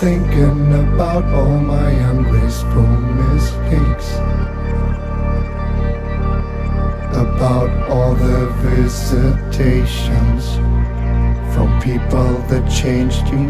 thinking about all my ungraceful mistakes. About all the visitations from people that changed you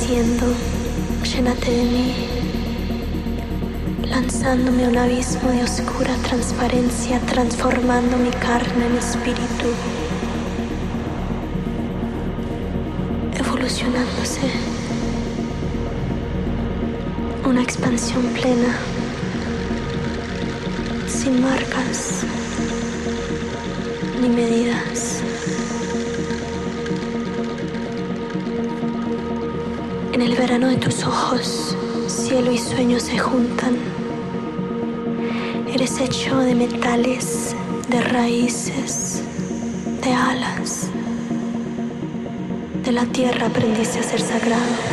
diciendo, llénate de mí, lanzándome a un abismo de oscura transparencia, transformando mi carne en espíritu, evolucionándose, una expansión plena, sin marcas ni medidas. En el verano de tus ojos, cielo y sueño se juntan. Eres hecho de metales, de raíces, de alas. De la tierra aprendiste a ser sagrado.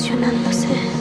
evolucionándose.